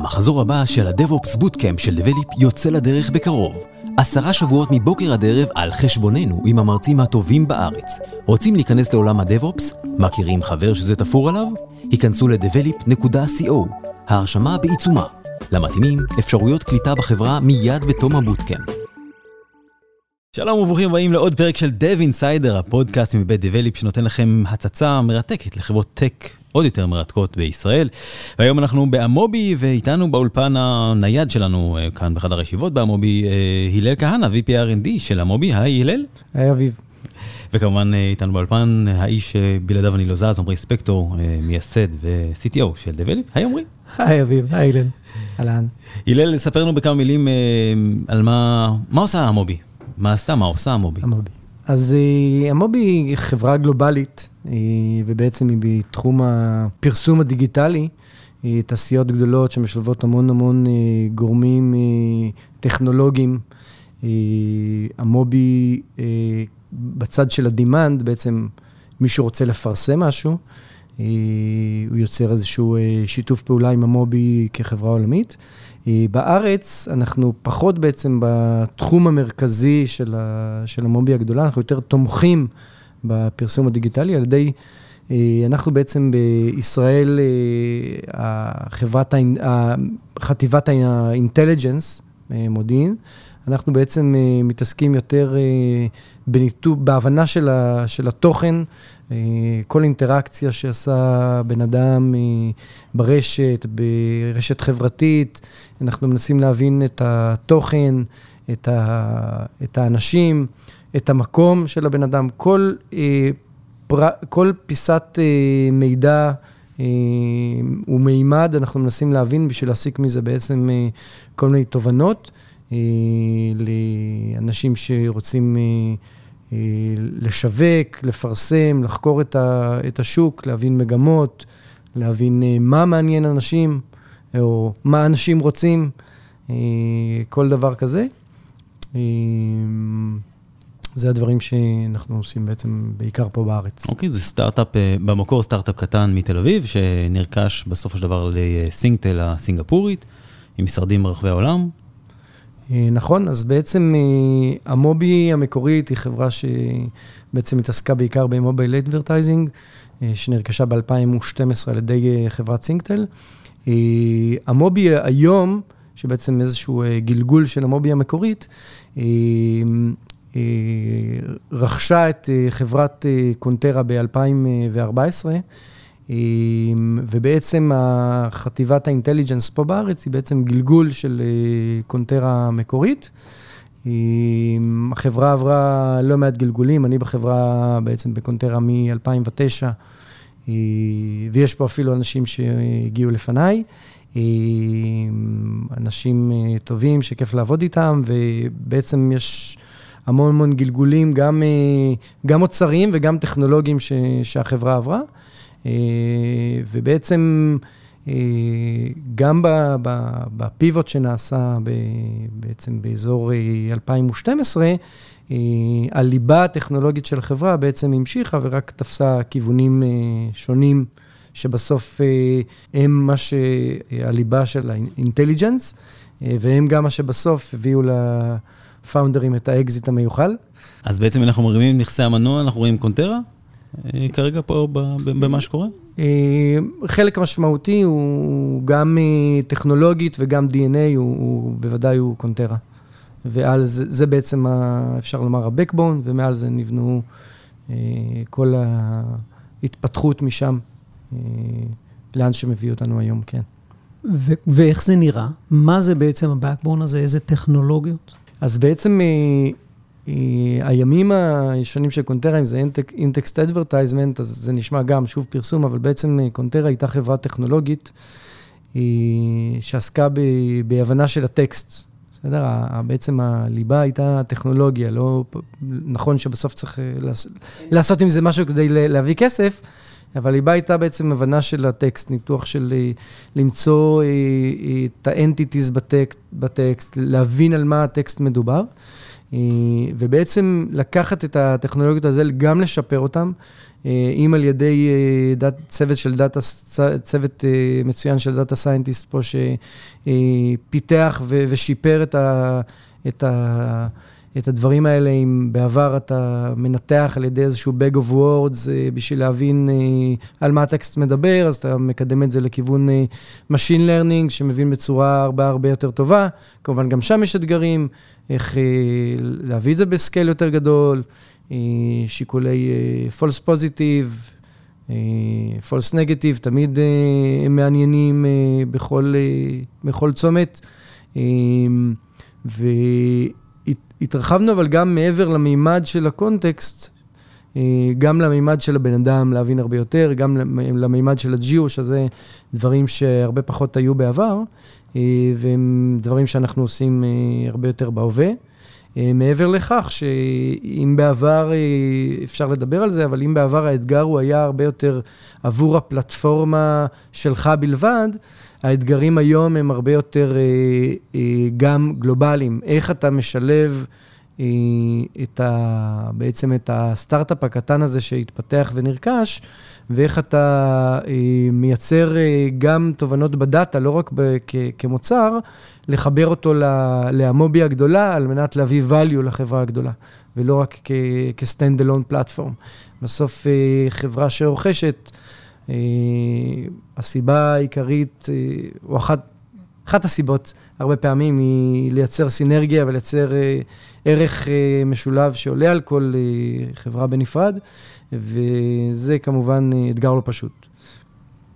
המחזור הבא של ה-DevOps Bootcamp של Develop יוצא לדרך בקרוב. עשרה שבועות מבוקר עד ערב על חשבוננו עם המרצים הטובים בארץ. רוצים להיכנס לעולם ה-DevOps? מכירים חבר שזה תפור עליו? היכנסו ל-develop.co. ההרשמה בעיצומה. למתאימים, אפשרויות קליטה בחברה מיד בתום הבוטקאמפ. שלום וברוכים הבאים לעוד פרק של Dev Insider, הפודקאסט מבית Develop שנותן לכם הצצה מרתקת לחברות טק עוד יותר מרתקות בישראל. והיום אנחנו באמובי ואיתנו באולפן הנייד שלנו אה, כאן בחדר הישיבות באמובי אה, הלל כהנא, VP R&D של אמובי, היי הלל. היי אביב. וכמובן אה, איתנו באולפן האיש שבלעדיו אני לא זז, עמרי ספקטור, מייסד ו-CTO של Develop, היי עמרי. היי אביב, היי הלל. אהלן. הלל, ספר לנו בכמה מילים על מה, מה עושה אמובי. מה עשתה, מה עושה המובי? המובי. אז המובי היא חברה גלובלית, ובעצם היא בתחום הפרסום הדיגיטלי, אה, תעשיות גדולות שמשלבות המון המון גורמים טכנולוגיים. המובי, בצד של ה-demand, בעצם מי שרוצה לפרסם משהו, הוא יוצר איזשהו שיתוף פעולה עם המובי כחברה עולמית. אה, בארץ אנחנו פחות בעצם בתחום המרכזי של, ה, של המובי הגדולה, אנחנו יותר תומכים בפרסום הדיגיטלי על ידי, אה, אנחנו בעצם בישראל, אה, החברת, חטיבת האינטליג'נס, מודיעין, אנחנו בעצם מתעסקים יותר בניתוב, בהבנה של, ה, של התוכן אה, כל אינטראקציה שעשה בן אדם אה, ברשת, ברשת חברתית, אנחנו מנסים להבין את התוכן, את, ה, את האנשים, את המקום של הבן אדם. כל, אה, פר, כל פיסת מידע ומימד, אנחנו מנסים להבין בשביל להסיק מזה בעצם כל מיני תובנות לאנשים שרוצים... אה, לשווק, לפרסם, לחקור את, ה, את השוק, להבין מגמות, להבין אה, מה מעניין אנשים, או מה אנשים רוצים, אה, כל דבר כזה. זה הדברים שאנחנו עושים בעצם בעיקר פה בארץ. אוקיי, okay, זה סטארט-אפ, במקור סטארט-אפ קטן מתל אביב, שנרכש בסופו של דבר ל Singtel הסינגפורית, עם משרדים ברחבי העולם. אה, נכון, אז בעצם אה, Amobee המקורית היא חברה שבעצם התעסקה בעיקר ב mobile advertising, אה, שנרכשה ב-2012 על ידי חברת Singtel. Amobee היום, שבעצם איזשהו גלגול של Amobee המקורית, רכשה את חברת Kontera ב-2014. אמ, ובעצם חטיבת ה intelligence פה בארץ היא בעצם גלגול של אה, Kontera המקורית. החברה עברה לא מעט גלגולים, אני בחברה בעצם ב Kontera מ-2009, אה, ויש פה אפילו אנשים שהגיעו לפניי. אנשים אה, טובים שכיף לעבוד איתם, ובעצם יש המון המון גלגולים, גם, גם אוצריים וגם טכנולוגיים שהחברה עברה. אה, ובעצם אה, גם בפיבוט שנעשה בעצם באזור 2012, אה, הליבה הטכנולוגית של החברה בעצם המשיכה ורק תפסה כיוונים שונים, שבסוף הם מה שהליבה של ה intelligence, והם גם מה שבסוף הביאו לפאונדרים את האקזיט המיוחל. אז בעצם אנחנו מרימים מכסה מנוע, אנחנו רואים Kontera? אה, כרגע פה במה שקורה? אה, חלק משמעותי הוא גם אה, טכנולוגית וגם DNA, הוא, הוא בוודאי הוא Kontera. ועל זה, זה בעצם, ה, אפשר לומר, ה-Backbone, ומעל זה נבנו כל ההתפתחות משם, לאן שמביא אותנו היום, כן. ו- ואיך זה נראה? מה זה בעצם ה-Backbone הזה? איזה טכנולוגיות? אז בעצם אה, הימים הישנים של קונטרה, אם זה אינטקסט אדברטייזמנט, אז זה נשמע גם, שוב פרסום, אבל בעצם אה, קונטרה הייתה חברה טכנולוגית אה, שעסקה ב, בהבנה של הטקסט. בסדר? בעצם הליבה הייתה טכנולוגיה, לא... נכון שבסוף צריך לעשות עם זה משהו כדי להביא כסף, אבל הליבה הייתה בעצם הבנה של הטקסט, ניתוח של למצוא את האנטיטיז בטקסט, להבין על מה הטקסט מדובר. אה, ובעצם לקחת את הטכנולוגיות האלה, גם לשפר אותן, אם על ידי צוות של data, צוות מצוין של data scientist פה, שפיתח ושיפר את ה... את ה את הדברים האלה, אם בעבר אתה מנתח על ידי איזשהו bag of words אה, בשביל להבין אה, על מה הטקסט מדבר, אז אתה מקדם את זה לכיוון אה, Machine Learning, שמבין בצורה הרבה הרבה יותר טובה. כמובן, גם שם יש אתגרים, איך להביא את זה בסקייל יותר גדול, שיקולי false positive, false negative, תמיד הם מעניינים בכל, בכל צומת. ו... התרחבנו אבל גם מעבר למימד של הקונטקסט, אה, גם למימד של הבן אדם להבין הרבה יותר, גם למימד של הג'יו, שזה דברים שהרבה פחות היו בעבר, אה, והם דברים שאנחנו עושים אה, הרבה יותר בהווה. מעבר לכך, שאם בעבר, אפשר לדבר על זה, אבל אם בעבר האתגר הוא היה הרבה יותר עבור הפלטפורמה שלך בלבד, האתגרים היום הם הרבה יותר אה, אה, גם גלובליים. איך אתה משלב אה, את ה, בעצם את הסטארט-אפ הקטן הזה שהתפתח ונרכש, ואיך אתה מייצר גם תובנות בדאטה, לא רק כ, כמוצר, לחבר אותו להמובי הגדולה, על מנת להביא value לחברה הגדולה, ולא רק כ-stand-alone פלטפורם. בסוף חברה שרוכשת, הסיבה העיקרית, אה, או אחת, אחת הסיבות, הרבה פעמים, היא לייצר סינרגיה ולייצר אה, ערך משולב שעולה על כל חברה בנפרד, וזה כמובן אתגר לא פשוט.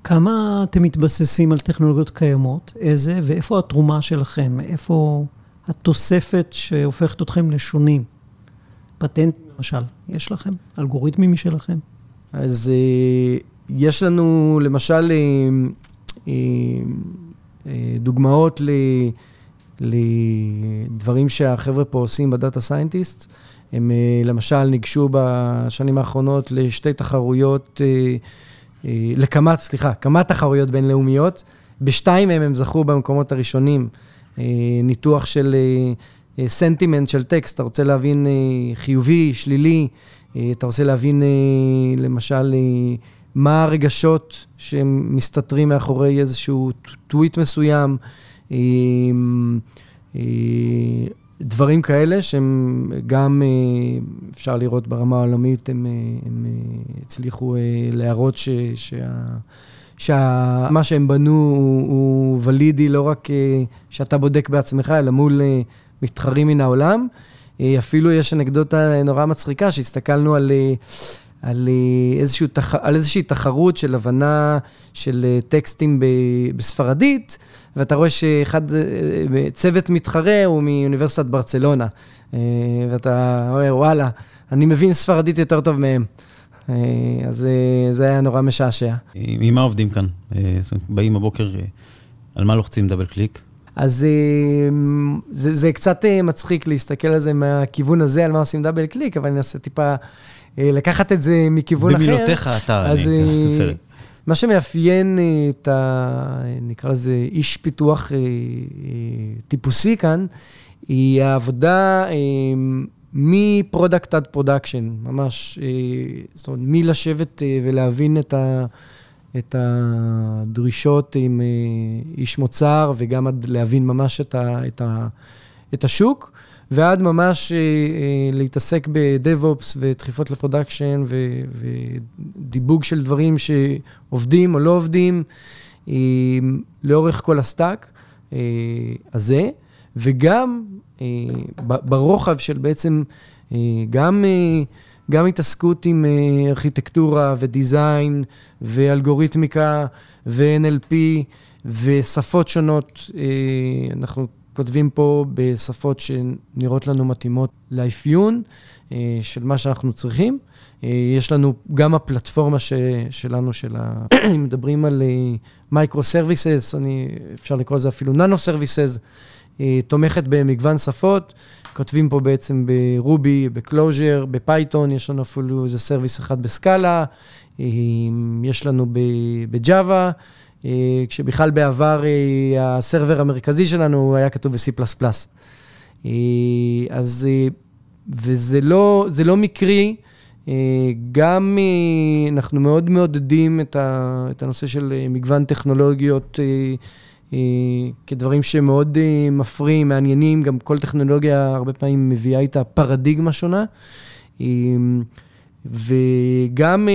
כמה אתם מתבססים על טכנולוגיות קיימות? איזה ואיפה התרומה שלכם? איפה התוספת שהופכת אתכם לשונים? פטנט, למשל, יש לכם? אלגוריתמים משלכם? אז יש לנו למשל אה, אה, אה, דוגמאות לדברים שהחבר'ה פה עושים ב data scientist. הם למשל ניגשו בשנים האחרונות לשתי תחרויות, לכמה, סליחה, כמה תחרויות בינלאומיות. בשתיים מהם הם זכו במקומות הראשונים. ניתוח של סנטימנט של טקסט, אתה רוצה להבין חיובי, שלילי, אתה רוצה להבין למשל מה הרגשות שמסתתרים מאחורי איזשהו טוויט מסוים, אה, אה, דברים כאלה שהם גם, אה, אפשר לראות ברמה העולמית, הם, הם הצליחו להראות ש, שה... שמה שהם בנו הוא, הוא ולידי לא רק שאתה בודק בעצמך, אלא מול מתחרים מן העולם. אפילו יש אנקדוטה נורא מצחיקה, שהסתכלנו על על, אה, איזשהו, על איזושהי תחרות של הבנה של אה, טקסטים ב, בספרדית, ואתה רואה שאחד, אה, צוות מתחרה הוא מאוניברסיטת ברצלונה, ואתה אומר, וואלה, אני מבין ספרדית יותר טוב מהם. אז זה היה נורא משעשע. עם מה עובדים כאן? באים בבוקר, על מה לוחצים double click? אז זה, זה קצת מצחיק להסתכל על זה מהכיוון הזה, על מה עושים double click, אבל אני אעשה טיפה לקחת את זה מכיוון אחר. במילותיך אתה... אז אה, מה שמאפיין אה, את ה... נקרא לזה איש פיתוח טיפוסי כאן, היא העבודה מ product עד production, ממש, זאת אומרת, מלשבת ולהבין את, ה, את הדרישות עם איש מוצר, וגם עד להבין ממש את, ה, את, ה, את השוק. ועד ממש אה, אה, להתעסק ב DevOps ודחיפות ל production ודיבוג של דברים שעובדים או לא עובדים אה, לאורך כל ה stack הזה, וגם ברוחב של בעצם גם... גם התעסקות עם ארכיטקטורה ו design ואלגוריתמיקה ו-NLP ושפות שונות. אנחנו כותבים פה בשפות שנראות לנו מתאימות לאפיון אה, של מה שאנחנו צריכים. אה, יש לנו גם הפלטפורמה ש, שלנו, של ה... אם מדברים על microservices, אה, אפשר לקרוא לזה אפילו nano-services, תומכת במגוון שפות. כותבים פה בעצם ב Ruby, ב Clojure, ב Python, יש לנו אפילו איזה service אחד ב Scala, יש לנו ב Java. אה, כשבכלל בעבר אה, ה server המרכזי שלנו היה כתוב ב-C++. אה, אז, וזה לא, לא מקרי גם אנחנו מאוד מעודדים את הנושא של מגוון טכנולוגיות כדברים שמאוד מפריעים, מעניינים, גם כל טכנולוגיה הרבה פעמים מביאה איתה פרדיגמה שונה. וגם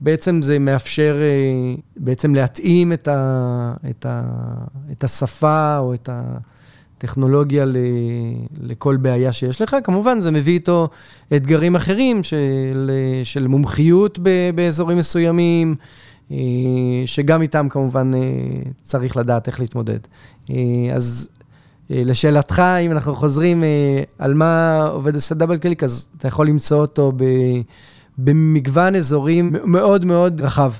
בעצם זה מאפשר בעצם להתאים את, ה, את, ה, את השפה או את הטכנולוגיה ל, לכל בעיה שיש לך. כמובן, זה מביא איתו אתגרים אחרים של, של מומחיות באזורים מסוימים. שגם איתם כמובן צריך לדעת איך להתמודד. אז לשאלתך, אם אנחנו חוזרים על מה עובד עושה דאבל קליק, אז אתה יכול למצוא אותו במגוון אזורים מאוד מאוד רחב.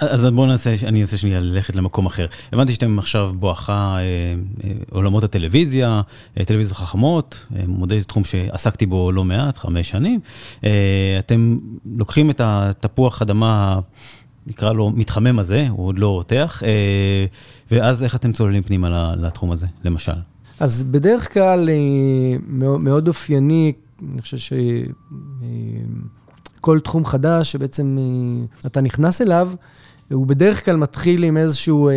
אז בואו נעשה, אני אנסה שנייה ללכת למקום אחר. הבנתי שאתם עכשיו בואכה עולמות הטלוויזיה, טלוויזיות חכמות, מודל תחום שעסקתי בו לא מעט, חמש שנים. אתם לוקחים את התפוח אדמה, נקרא לו מתחמם הזה, הוא עוד לא רותח, ואז איך אתם צוללים פנימה לתחום הזה, למשל? אז בדרך כלל מאוד אופייני, אני חושב ש... כל תחום חדש שבעצם אתה נכנס אליו, הוא בדרך כלל מתחיל עם איזשהו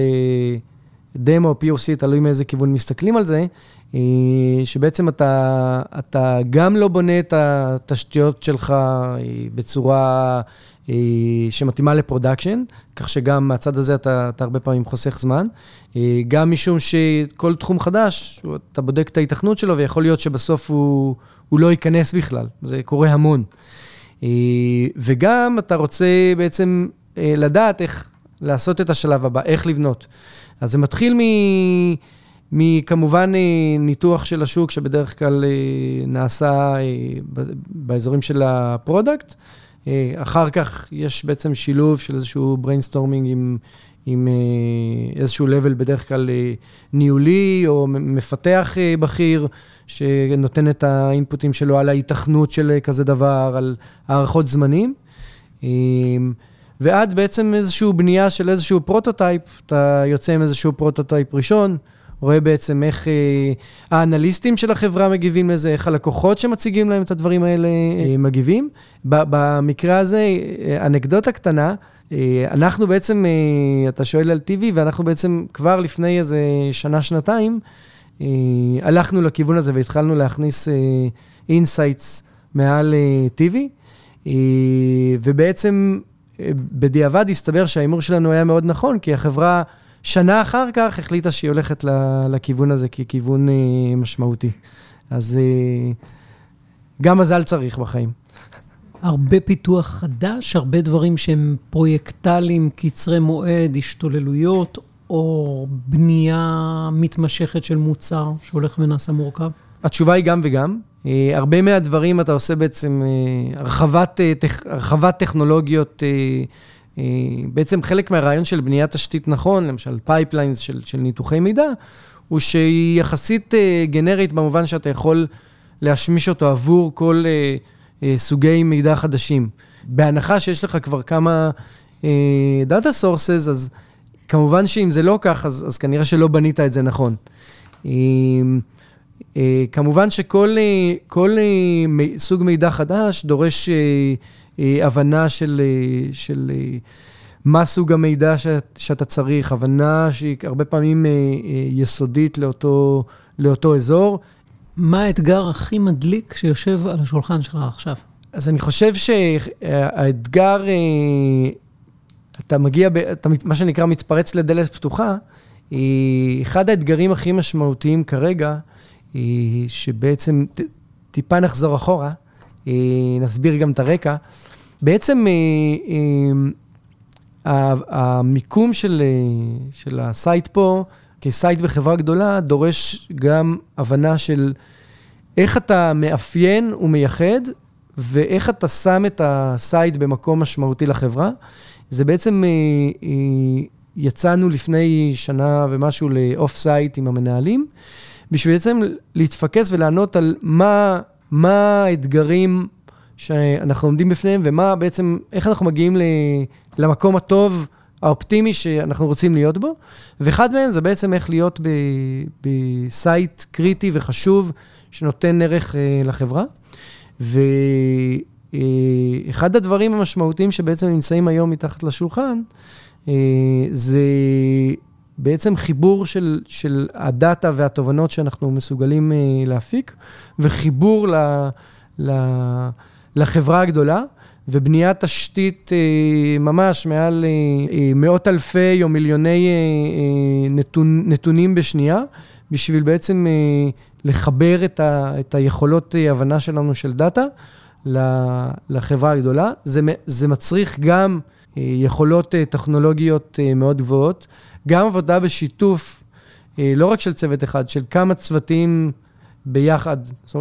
דמו, POC, תלוי מאיזה כיוון מסתכלים על זה, שבעצם אתה, אתה גם לא בונה את התשתיות שלך בצורה שמתאימה ל production, כך שגם מהצד הזה אתה, אתה הרבה פעמים חוסך זמן. גם משום שכל תחום חדש, אתה בודק את ההיתכנות שלו, ויכול להיות שבסוף הוא, הוא לא ייכנס בכלל, זה קורה המון. וגם אתה רוצה בעצם לדעת איך לעשות את השלב הבא, איך לבנות. אז זה מתחיל מ... מכמובן ניתוח של השוק, שבדרך כלל נעשה באזורים של ה product. אחר כך יש בעצם שילוב של איזשהו brainstorming עם, עם איזשהו level בדרך כלל ניהולי או מפתח בכיר, שנותן את האינפוטים שלו על ההיתכנות של כזה דבר, על הערכות זמנים. ועד בעצם איזושהי בנייה של איזשהו prototype, אתה יוצא עם איזשהו prototype ראשון, רואה בעצם איך אה, האנליסטים של החברה מגיבים לזה, איך הלקוחות שמציגים להם את הדברים האלה אה, מגיבים. במקרה הזה, אה, אנקדוטה קטנה, אה, אנחנו בעצם, אה, אתה שואל על TV, ואנחנו בעצם כבר לפני איזה שנה-שנתיים, אה, הלכנו לכיוון הזה והתחלנו להכניס insights אה, מעל אה, TV, אה, ובעצם בדיעבד הסתבר שההימור שלנו היה מאוד נכון, כי החברה... שנה אחר כך החליטה שהיא הולכת לכיוון הזה ככיוון אה, משמעותי. אז אה, גם מזל צריך בחיים. הרבה פיתוח חדש, הרבה דברים שהם פרויקטליים, קצרי מועד, השתוללויות, או בנייה מתמשכת של מוצר שהולך ונעשה מורכב? התשובה היא גם וגם. אה, הרבה מהדברים אתה עושה בעצם הרחבת, הרחבת טכנולוגיות אה, בעצם חלק מהרעיון של בניית תשתית נכון, למשל pipelines של, של ניתוחי מידע, הוא שהיא יחסית אה, גנרית במובן שאתה יכול להשמיש אותו עבור כל אה, סוגי מידע חדשים. בהנחה שיש לך כבר כמה data sources, אז כמובן שאם זה לא כך, אז, אז כנראה שלא בנית את זה נכון. כמובן שכל כל סוג מידע חדש דורש אה, הבנה של, אה, של אה, מה סוג המידע ש, שאתה צריך, הבנה שהיא הרבה פעמים יסודית לאותו, לאותו אזור. מה האתגר הכי מדליק שיושב על השולחן שלך עכשיו? אז אני חושב שהאתגר, אתה מגיע, אתה מה שנקרא מתפרץ לדלת פתוחה, אחד האתגרים הכי משמעותיים כרגע, שבעצם טיפה נחזור אחורה, נסביר גם את הרקע. בעצם אה, אה, המיקום של, אה, של ה site פה, כ site בחברה גדולה, דורש גם הבנה של איך אתה מאפיין ומייחד, ואיך אתה שם את ה site במקום משמעותי לחברה. זה בעצם, יצאנו לפני שנה ומשהו ל off-site עם המנהלים, בשביל בעצם להתפקס ולענות על מה, מה האתגרים שאנחנו עומדים בפניהם, ומה בעצם, איך אנחנו מגיעים למקום הטוב, האופטימי שאנחנו רוצים להיות בו. ואחד מהם זה בעצם איך להיות בסייט קריטי וחשוב, שנותן ערך אה, לחברה. ואחד הדברים המשמעותיים שבעצם נמצאים היום מתחת לשולחן, זה בעצם חיבור של, של הדאטה והתובנות שאנחנו מסוגלים להפיק, וחיבור ל, ל, לחברה הגדולה. ובניית תשתית אה, ממש מעל אה, אה, מאות אלפי או מיליוני נתון, נתונים בשנייה, בשביל בעצם לחבר את, ה, את היכולות הבנה שלנו של דאטה לחברה הגדולה. זה, זה מצריך גם יכולות טכנולוגיות מאוד גבוהות, גם עבודה בשיתוף, לא רק של צוות אחד, של כמה צוותים ביחד,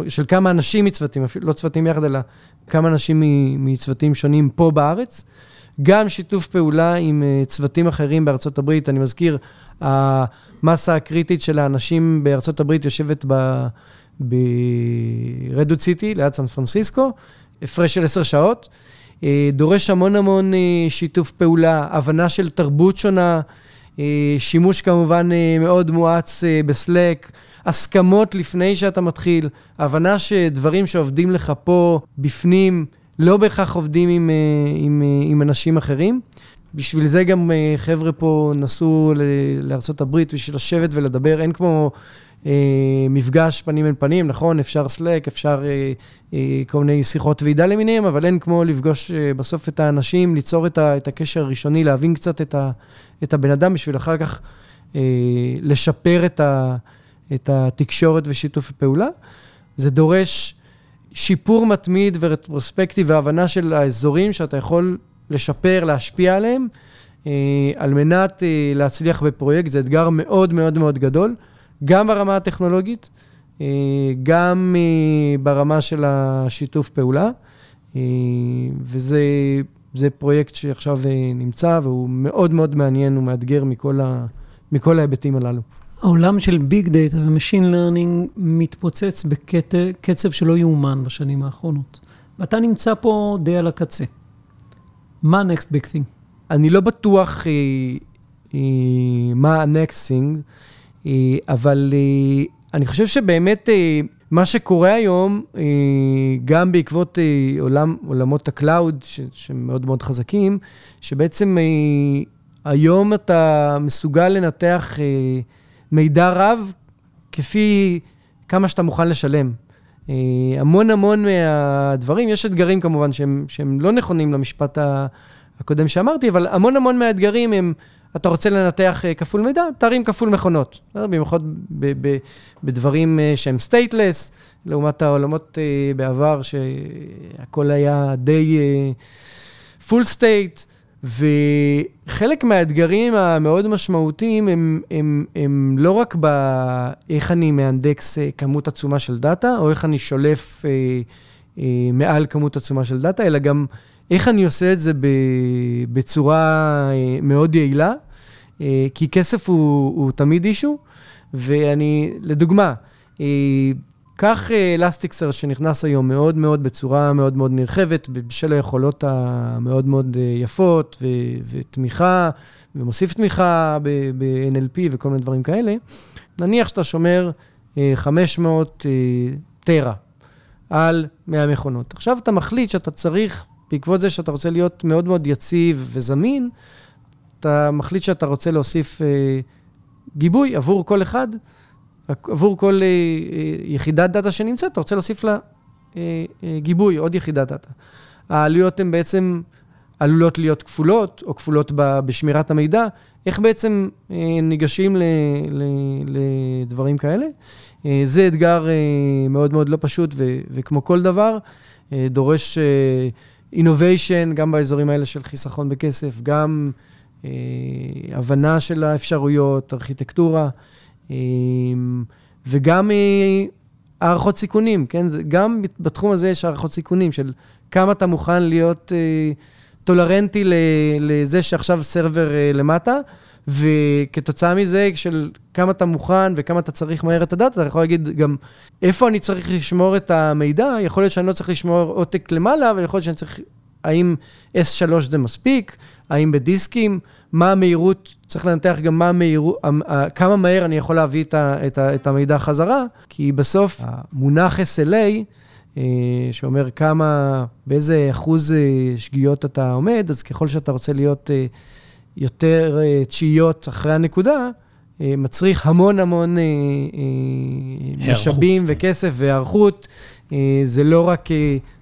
של כמה אנשים מצוותים, אפילו לא צוותים ביחד, אלא כמה אנשים מצוותים שונים פה בארץ. גם שיתוף פעולה עם אה, צוותים אחרים בארצות הברית. אני מזכיר, המסה הקריטית של האנשים בארצות הברית יושבת ברדוד סיטי, ליד סן פרנסיסקו, הפרש של עשר שעות. אה, דורש המון המון אה, שיתוף פעולה, הבנה של תרבות שונה, שימוש כמובן מאוד מואץ בסלק. הסכמות לפני שאתה מתחיל, הבנה שדברים שעובדים לך פה בפנים, לא בהכרח עובדים עם, אה, עם, אה, עם אנשים אחרים. בשביל זה גם אה, חבר'ה פה נסעו לארה"ב בשביל לשבת ולדבר, אין כמו אה, מפגש פנים אל פנים, נכון, אפשר סלק, אפשר אה, אה, כל מיני שיחות ועידה למיניהם, אבל אין כמו לפגוש אה, בסוף את האנשים, ליצור את, ה, את הקשר הראשוני, להבין קצת את, ה, את הבן אדם, בשביל אחר כך אה, לשפר את ה... את התקשורת ושיתוף הפעולה. זה דורש שיפור מתמיד ורטרוספקטי והבנה של האזורים שאתה יכול לשפר, להשפיע עליהם, אה, על מנת אה, להצליח בפרויקט. זה אתגר מאוד מאוד מאוד גדול, גם ברמה הטכנולוגית, אה, גם ברמה של השיתוף פעולה, וזה פרויקט שעכשיו נמצא והוא מאוד מאוד מעניין ומאתגר מכל, ה, מכל ההיבטים הללו. העולם של big data ו machine learning מתפוצץ בקצב שלא יאומן בשנים האחרונות. ואתה נמצא פה די על הקצה. מה ה next big thing? אני לא בטוח אה, אה, מה ה-next thing, אה, אבל אה, אני חושב שבאמת אה, מה שקורה היום, אה, גם בעקבות אה, עולם, עולמות ה cloud, שהם מאוד מאוד חזקים, שבעצם אה, היום אתה מסוגל לנתח... אה, מידע רב כפי כמה שאתה מוכן לשלם. אה, המון המון מהדברים, יש אתגרים כמובן שהם, שהם לא נכונים למשפט הקודם שאמרתי, אבל המון המון מהאתגרים הם, אתה רוצה לנתח אה, כפול מידע, תרים כפול מכונות. במיוחד בדברים אה, שהם stateless, לעומת העולמות בעבר שהכל היה די full state. וחלק מהאתגרים המאוד משמעותיים הם, הם, הם לא רק באיך אני מאנדקס אה, כמות עצומה של data, או איך אני שולף אה, אה, מעל כמות עצומה של דאטה, אלא גם איך אני עושה את זה בצורה אה, מאוד יעילה, אה, כי כסף הוא, הוא תמיד אישו, ואני, לדוגמה, אה, כך אלסטיקסר שנכנס היום מאוד מאוד בצורה מאוד מאוד נרחבת, בשל היכולות המאוד מאוד יפות, ו- ותמיכה, ומוסיף תמיכה ב-NLP וכל מיני דברים כאלה, נניח שאתה שומר 500 אה, אה, טרה על 100 מכונות. עכשיו אתה מחליט שאתה צריך, בעקבות זה שאתה רוצה להיות מאוד מאוד יציב וזמין, אתה מחליט שאתה רוצה להוסיף גיבוי עבור כל אחד. עבור כל אה, אה, יחידת דאטה שנמצאת, אתה רוצה להוסיף לה אה, גיבוי, עוד יחידת דאטה. העלויות הן בעצם עלולות להיות כפולות, או כפולות בשמירת המידע. איך בעצם ניגשים ל, ל, לדברים כאלה? זה אתגר מאוד מאוד לא פשוט, ו, וכמו כל דבר, דורש innovation גם באזורים האלה של חיסכון בכסף, גם הבנה של האפשרויות, ארכיטקטורה. אמ, וגם אה, הערכות סיכונים, כן? גם בתחום הזה יש הערכות סיכונים של כמה אתה מוכן להיות אה, טולרנטי לזה שעכשיו סרבר אה, למטה, וכתוצאה מזה, של כמה אתה מוכן וכמה אתה צריך מהר את הדאטה, אתה יכול להגיד גם איפה אני צריך לשמור את המידע, יכול להיות שאני לא צריך לשמור עותק למעלה, אבל יכול להיות שאני צריך, האם S3 זה מספיק, האם בדיסקים, מה המהירות, צריך לנתח גם מה המהירות, כמה מהר אני יכול להביא את, ה, את, ה, את המידע חזרה, כי בסוף המונח SLA, שאומר כמה, באיזה אחוז שגיאות אתה עומד, אז ככל שאתה רוצה להיות יותר תשיעיות אחרי הנקודה, מצריך המון המון משאבים כן. וכסף והיערכות. זה לא רק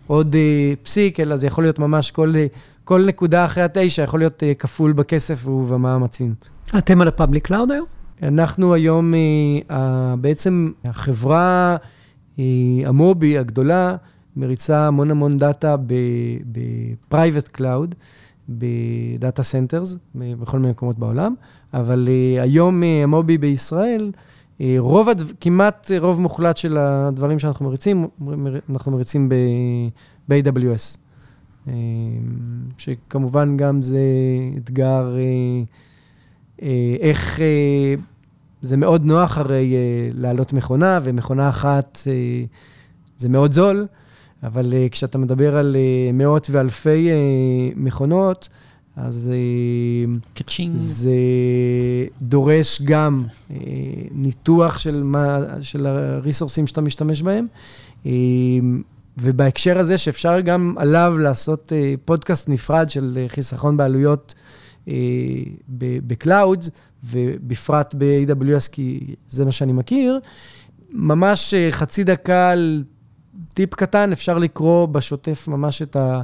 עוד פסיק, אלא זה יכול להיות ממש כל, כל נקודה אחרי התשע, יכול להיות כפול בכסף ובמאמצים. אתם על ה public cloud היום? אנחנו היום, בעצם החברה, המובי הגדולה, מריצה המון המון data ב-private cloud, ב data centers, בכל מיני מקומות בעולם, אבל היום המובי בישראל, רוב, כמעט רוב מוחלט של הדברים שאנחנו מריצים, אנחנו מריצים ב-AWS. שכמובן גם זה אתגר, איך, זה מאוד נוח הרי לעלות מכונה, ומכונה אחת זה מאוד זול, אבל כשאתה מדבר על מאות ואלפי מכונות, אז קצ'ינג. זה דורש גם אה, ניתוח של, מה, של הריסורסים שאתה משתמש בהם, אה, ובהקשר הזה שאפשר גם עליו לעשות אה, פודקאסט נפרד של חיסכון בעלויות ב cloud, ובפרט ב-AWS, כי זה מה שאני מכיר, ממש חצי דקה על טיפ קטן, אפשר לקרוא בשוטף ממש את ה...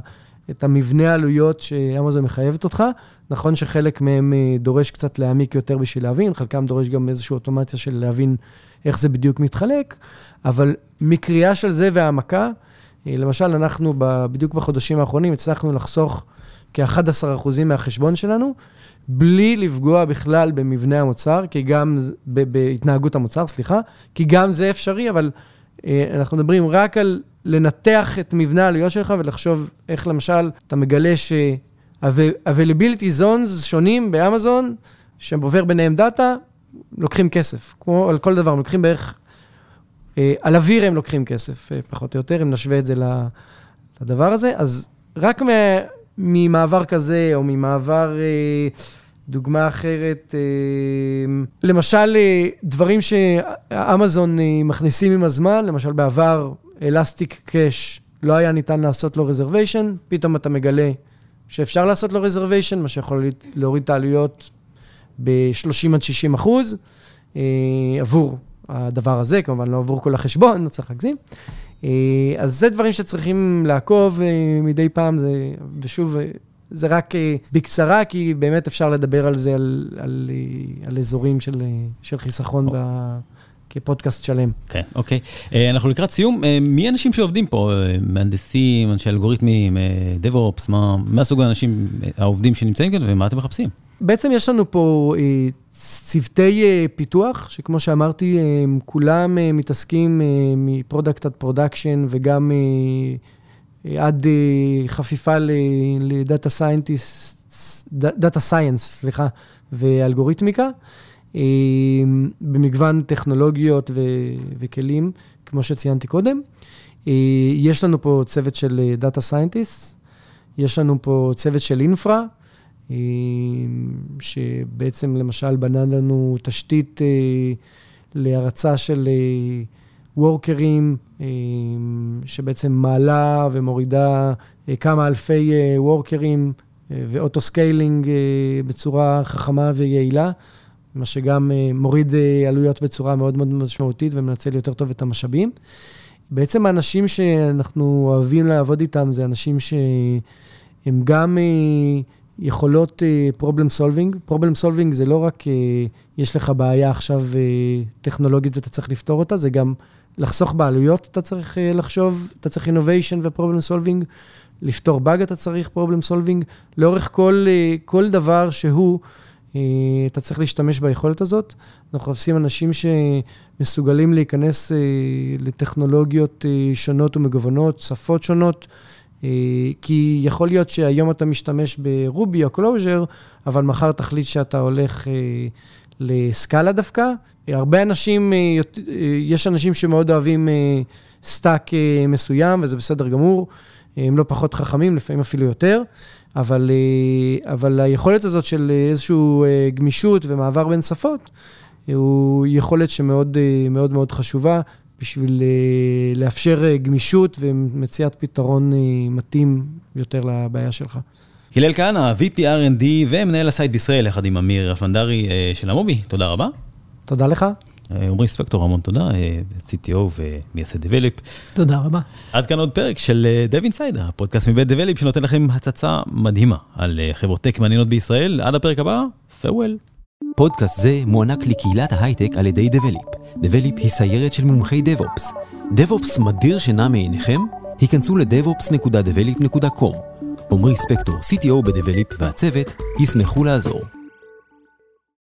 את המבנה העלויות שאמזון מחייבת אותך. נכון שחלק מהם אה, דורש קצת להעמיק יותר בשביל להבין, חלקם דורש גם איזושהי אוטומציה של להבין איך זה בדיוק מתחלק, אבל מקריאה של זה והעמקה, אה, למשל, אנחנו בדיוק בחודשים האחרונים הצלחנו לחסוך כ-11% מהחשבון שלנו, בלי לפגוע בכלל במבנה המוצר, כי גם, בהתנהגות המוצר, סליחה, כי גם זה אפשרי, אבל אנחנו מדברים רק על לנתח את מבנה העלויות שלך ולחשוב איך למשל אתה מגלה ש-availability zones שונים באמזון, שעובר ביניהם דאטה, לוקחים כסף. כמו על כל דבר, לוקחים בערך, אה, על אוויר הם לוקחים כסף, אה, פחות או יותר, אם נשווה את זה לדבר הזה. אז רק ממעבר כזה, או ממעבר, אה, דוגמה אחרת, למשל, דברים שאמזון מכניסים עם הזמן, למשל בעבר, אלסטיק קאש, לא היה ניתן לעשות לו רזרוויישן, פתאום אתה מגלה שאפשר לעשות לו רזרוויישן, מה שיכול להוריד את העלויות ב-30 עד 60 אחוז, אה, עבור הדבר הזה, כמובן לא עבור כל החשבון, לא צריך להגזים. אה, אז זה דברים שצריכים לעקוב אה, מדי פעם, זה, ושוב, אה, זה רק אה, בקצרה, כי באמת אפשר לדבר על זה, על, על, אה, על אזורים של, אה, של חיסכון ב... כפודקאסט שלם. כן, אוקיי. אה, אנחנו לקראת סיום. אה, מי האנשים שעובדים פה? אה, מהנדסים, אנשי אלגוריתמים, DevOps, מה, מה סוג האנשים, העובדים שנמצאים כאן ומה אתם מחפשים? בעצם יש לנו פה צוותי פיתוח, שכמו שאמרתי, כולם מתעסקים מ product עד production וגם עד חפיפה ל data scientist, data science, סליחה, ואלגוריתמיקה. במגוון טכנולוגיות ו- וכלים, כמו שציינתי קודם. יש לנו פה צוות של data scientist, יש לנו פה צוות של infra, שבעצם למשל בנה לנו תשתית להרצה של worker ים, שבעצם מעלה ומורידה כמה אלפי worker ים ו auto scaling בצורה חכמה ויעילה. מה שגם אה, מוריד אה, עלויות בצורה מאוד מאוד משמעותית ומנצל יותר טוב את המשאבים. בעצם האנשים שאנחנו אוהבים לעבוד איתם זה אנשים שהם גם אה, יכולות problem solving. problem solving זה לא רק יש לך בעיה עכשיו טכנולוגית ואתה צריך לפתור אותה, זה גם לחסוך בעלויות, אתה צריך לחשוב, אתה צריך innovation ו-problem solving, לפתור באג אתה צריך problem solving. לאורך כל, כל דבר שהוא... אה, אתה צריך להשתמש ביכולת הזאת. אנחנו מחפשים אנשים שמסוגלים להיכנס אה, לטכנולוגיות אה, שונות ומגוונות, שפות שונות, כי יכול להיות שהיום אתה משתמש ב Ruby או Clojure, אבל מחר תחליט שאתה הולך ל Scala דווקא. הרבה אנשים, יש אנשים שמאוד אוהבים stack מסוים, וזה בסדר גמור. הם לא פחות חכמים, לפעמים אפילו יותר. אבל, אה, אבל היכולת הזאת של איזושהי אה, גמישות ומעבר בין שפות, הוא יכולת שמאוד מאוד מאוד חשובה בשביל אה, לאפשר אה, גמישות ומציאת פתרון אה, מתאים יותר לבעיה שלך. הלל כהנא, VP R&D ומנהל ה site בישראל, יחד עם אמיר אפנדרי של המובי, תודה רבה. תודה לך. עמרי ספקטור, המון תודה, CTO ומייסד דבליפ. תודה רבה. עד כאן עוד פרק של Dev Inside, הפודקאסט מבית דבליפ, שנותן לכם הצצה מדהימה על חברות טק מעניינות בישראל. עד הפרק הבא, farewell. פודקאסט זה מוענק לקהילת ההייטק על ידי דבליפ. דבליפ היא סיירת של מומחי דב-אופס. דב-אופס מדיר שינה מעיניכם? היכנסו ל-devops.develop.com. עמרי ספקטור, CTO בדבליפ והצוות, ישמחו לעזור.